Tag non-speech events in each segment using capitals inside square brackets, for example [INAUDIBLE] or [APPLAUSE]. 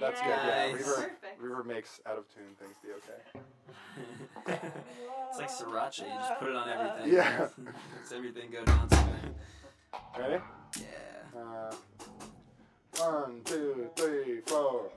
That's good. Yeah, Nice. Reverb, Reverb makes out of tune things be okay. it's like sriracha. You just put it on everything. Yeah. [LAUGHS] It's everything go down smooth. Ready? Yeah. Uh, one, two, three, four.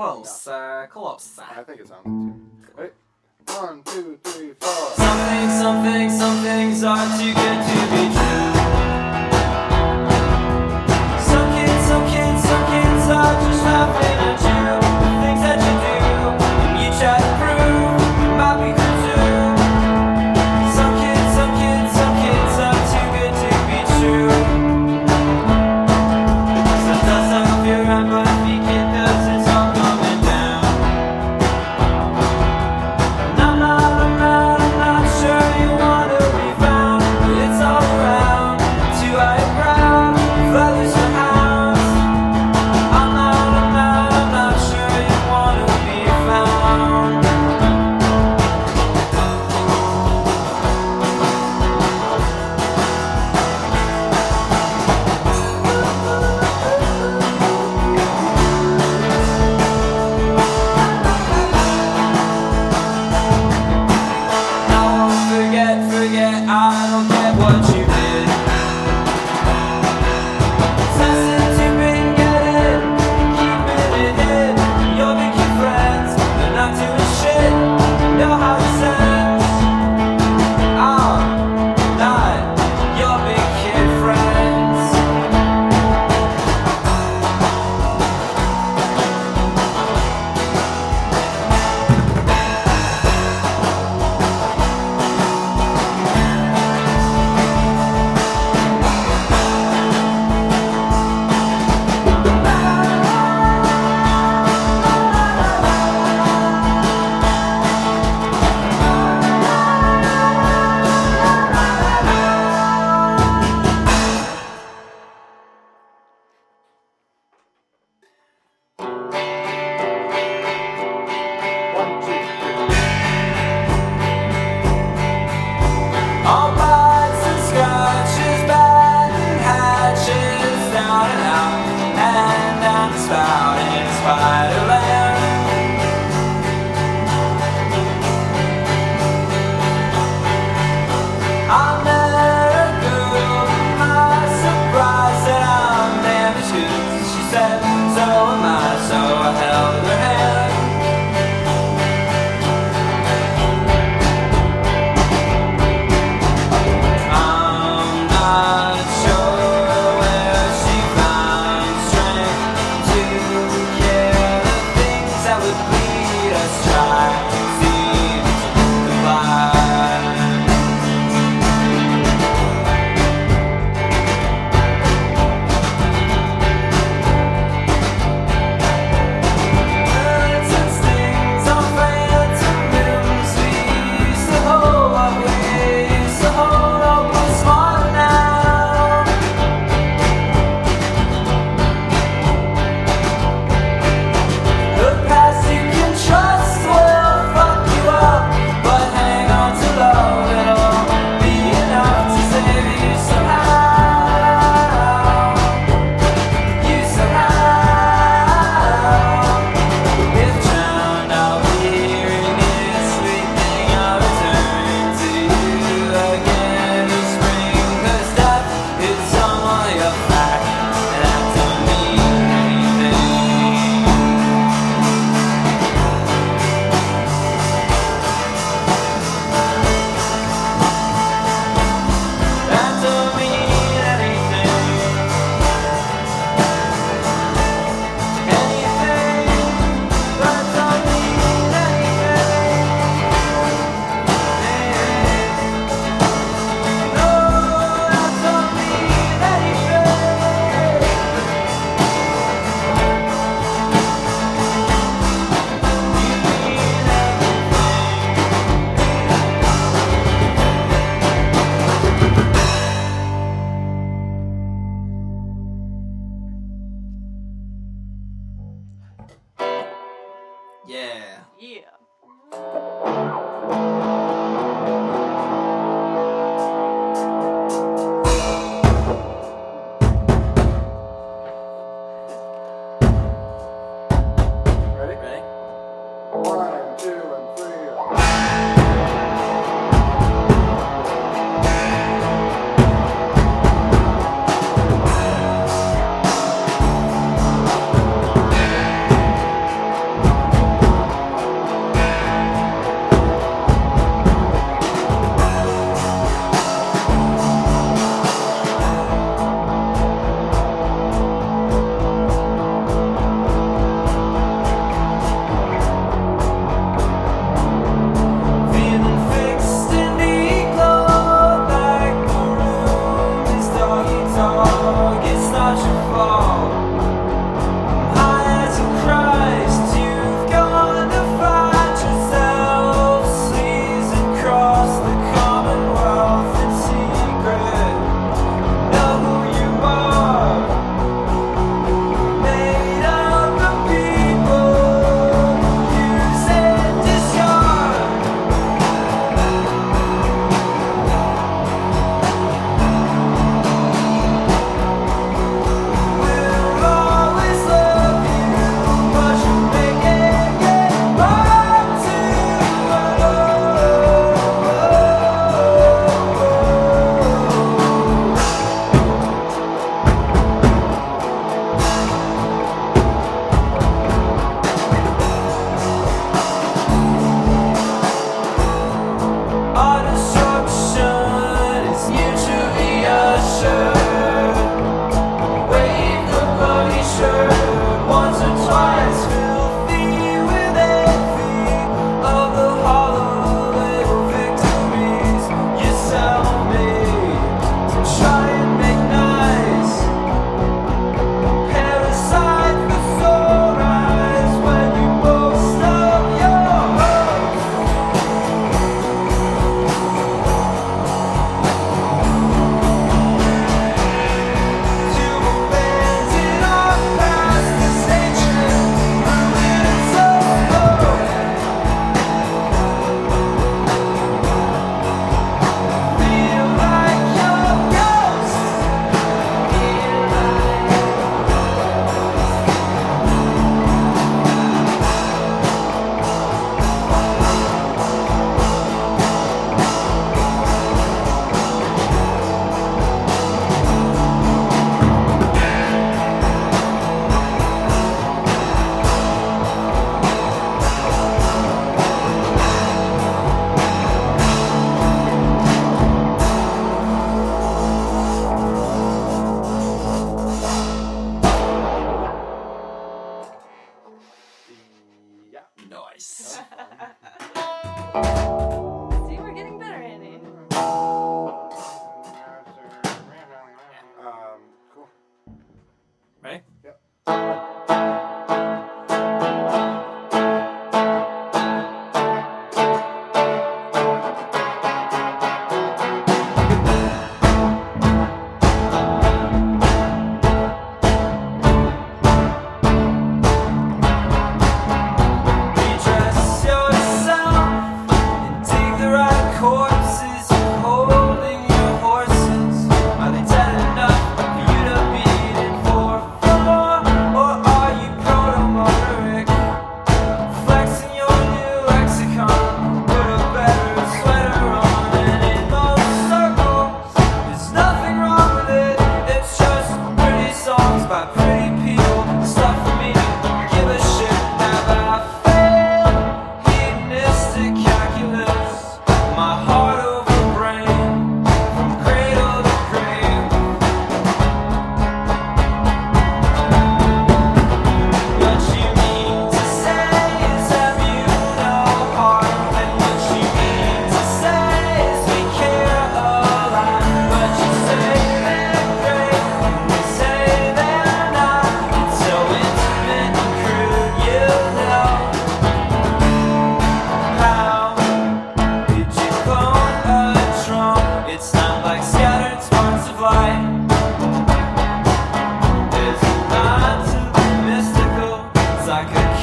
close, uh, close. I think it's on too. One, two, three, four. Something, something, something's hard to get to be true.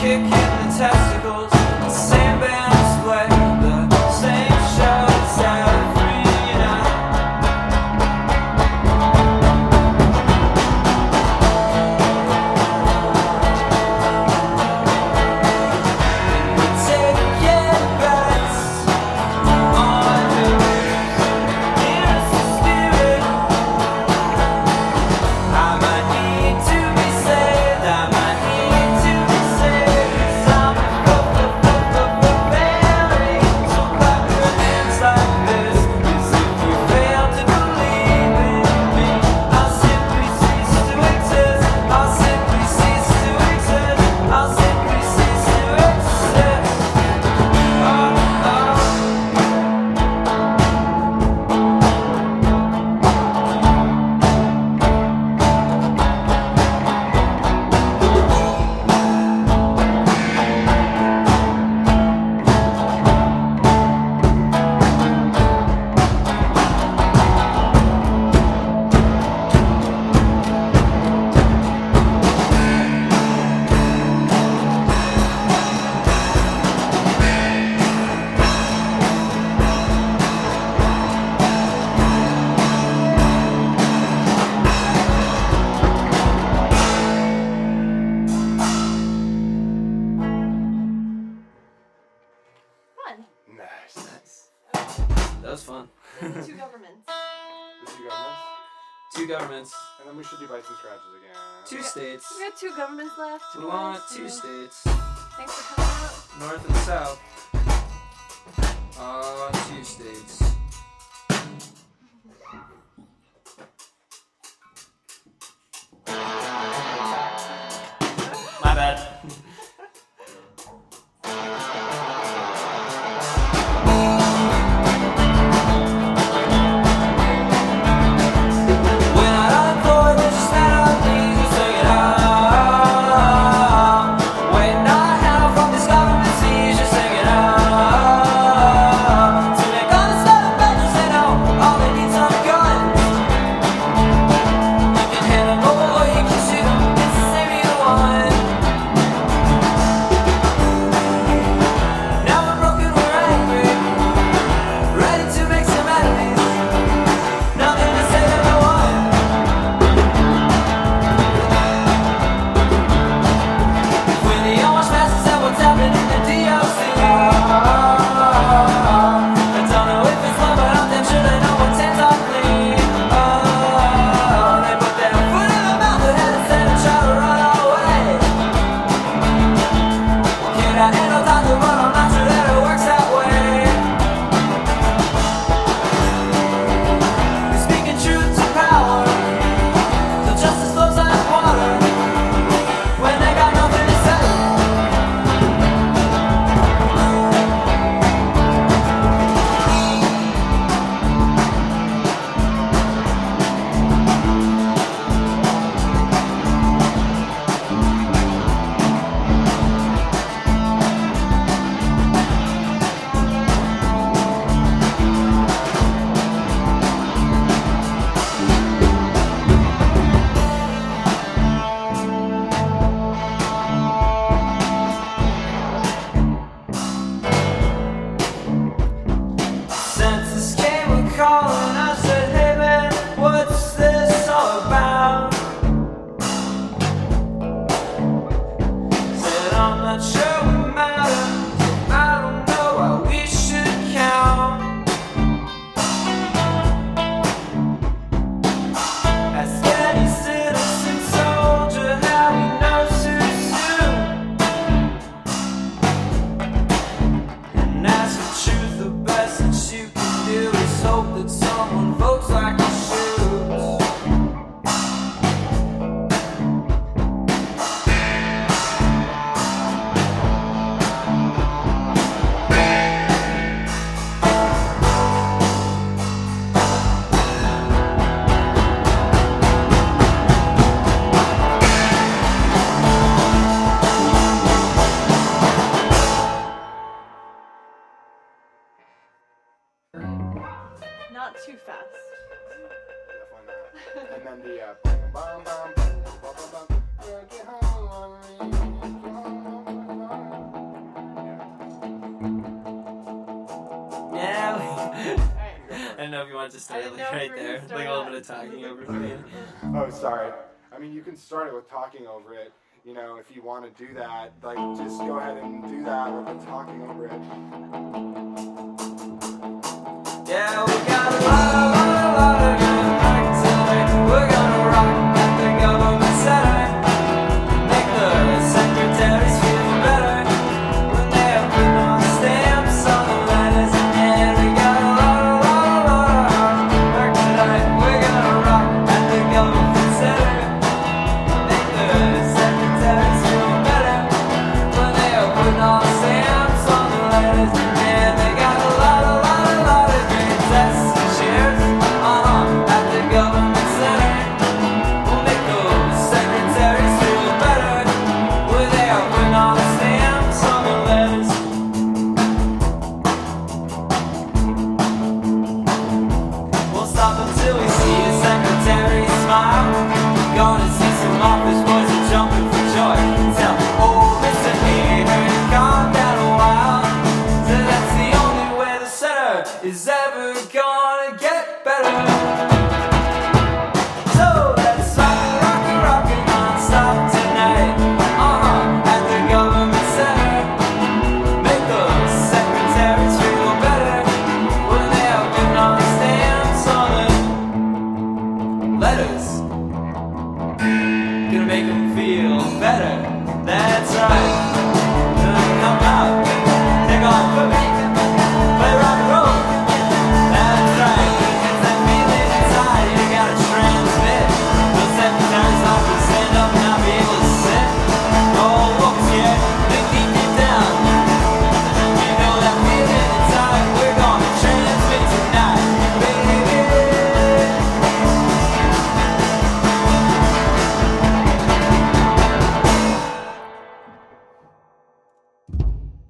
kicking the testicles. Two we states. Got, we got two governments left. We want two states. Thanks for coming out. North and South. Uh, two states. not too fast. Definitely not. and then the uh. Yeah. [LAUGHS] I don't know if you want to start like right there, like a little bit of talking over me. [LAUGHS] oh, sorry. I mean, you can start it with talking over it. You know, if you want to do that, like just go ahead and do that with the talking over it. Yeah, we got a lot, lot, lot of feel better. That's right.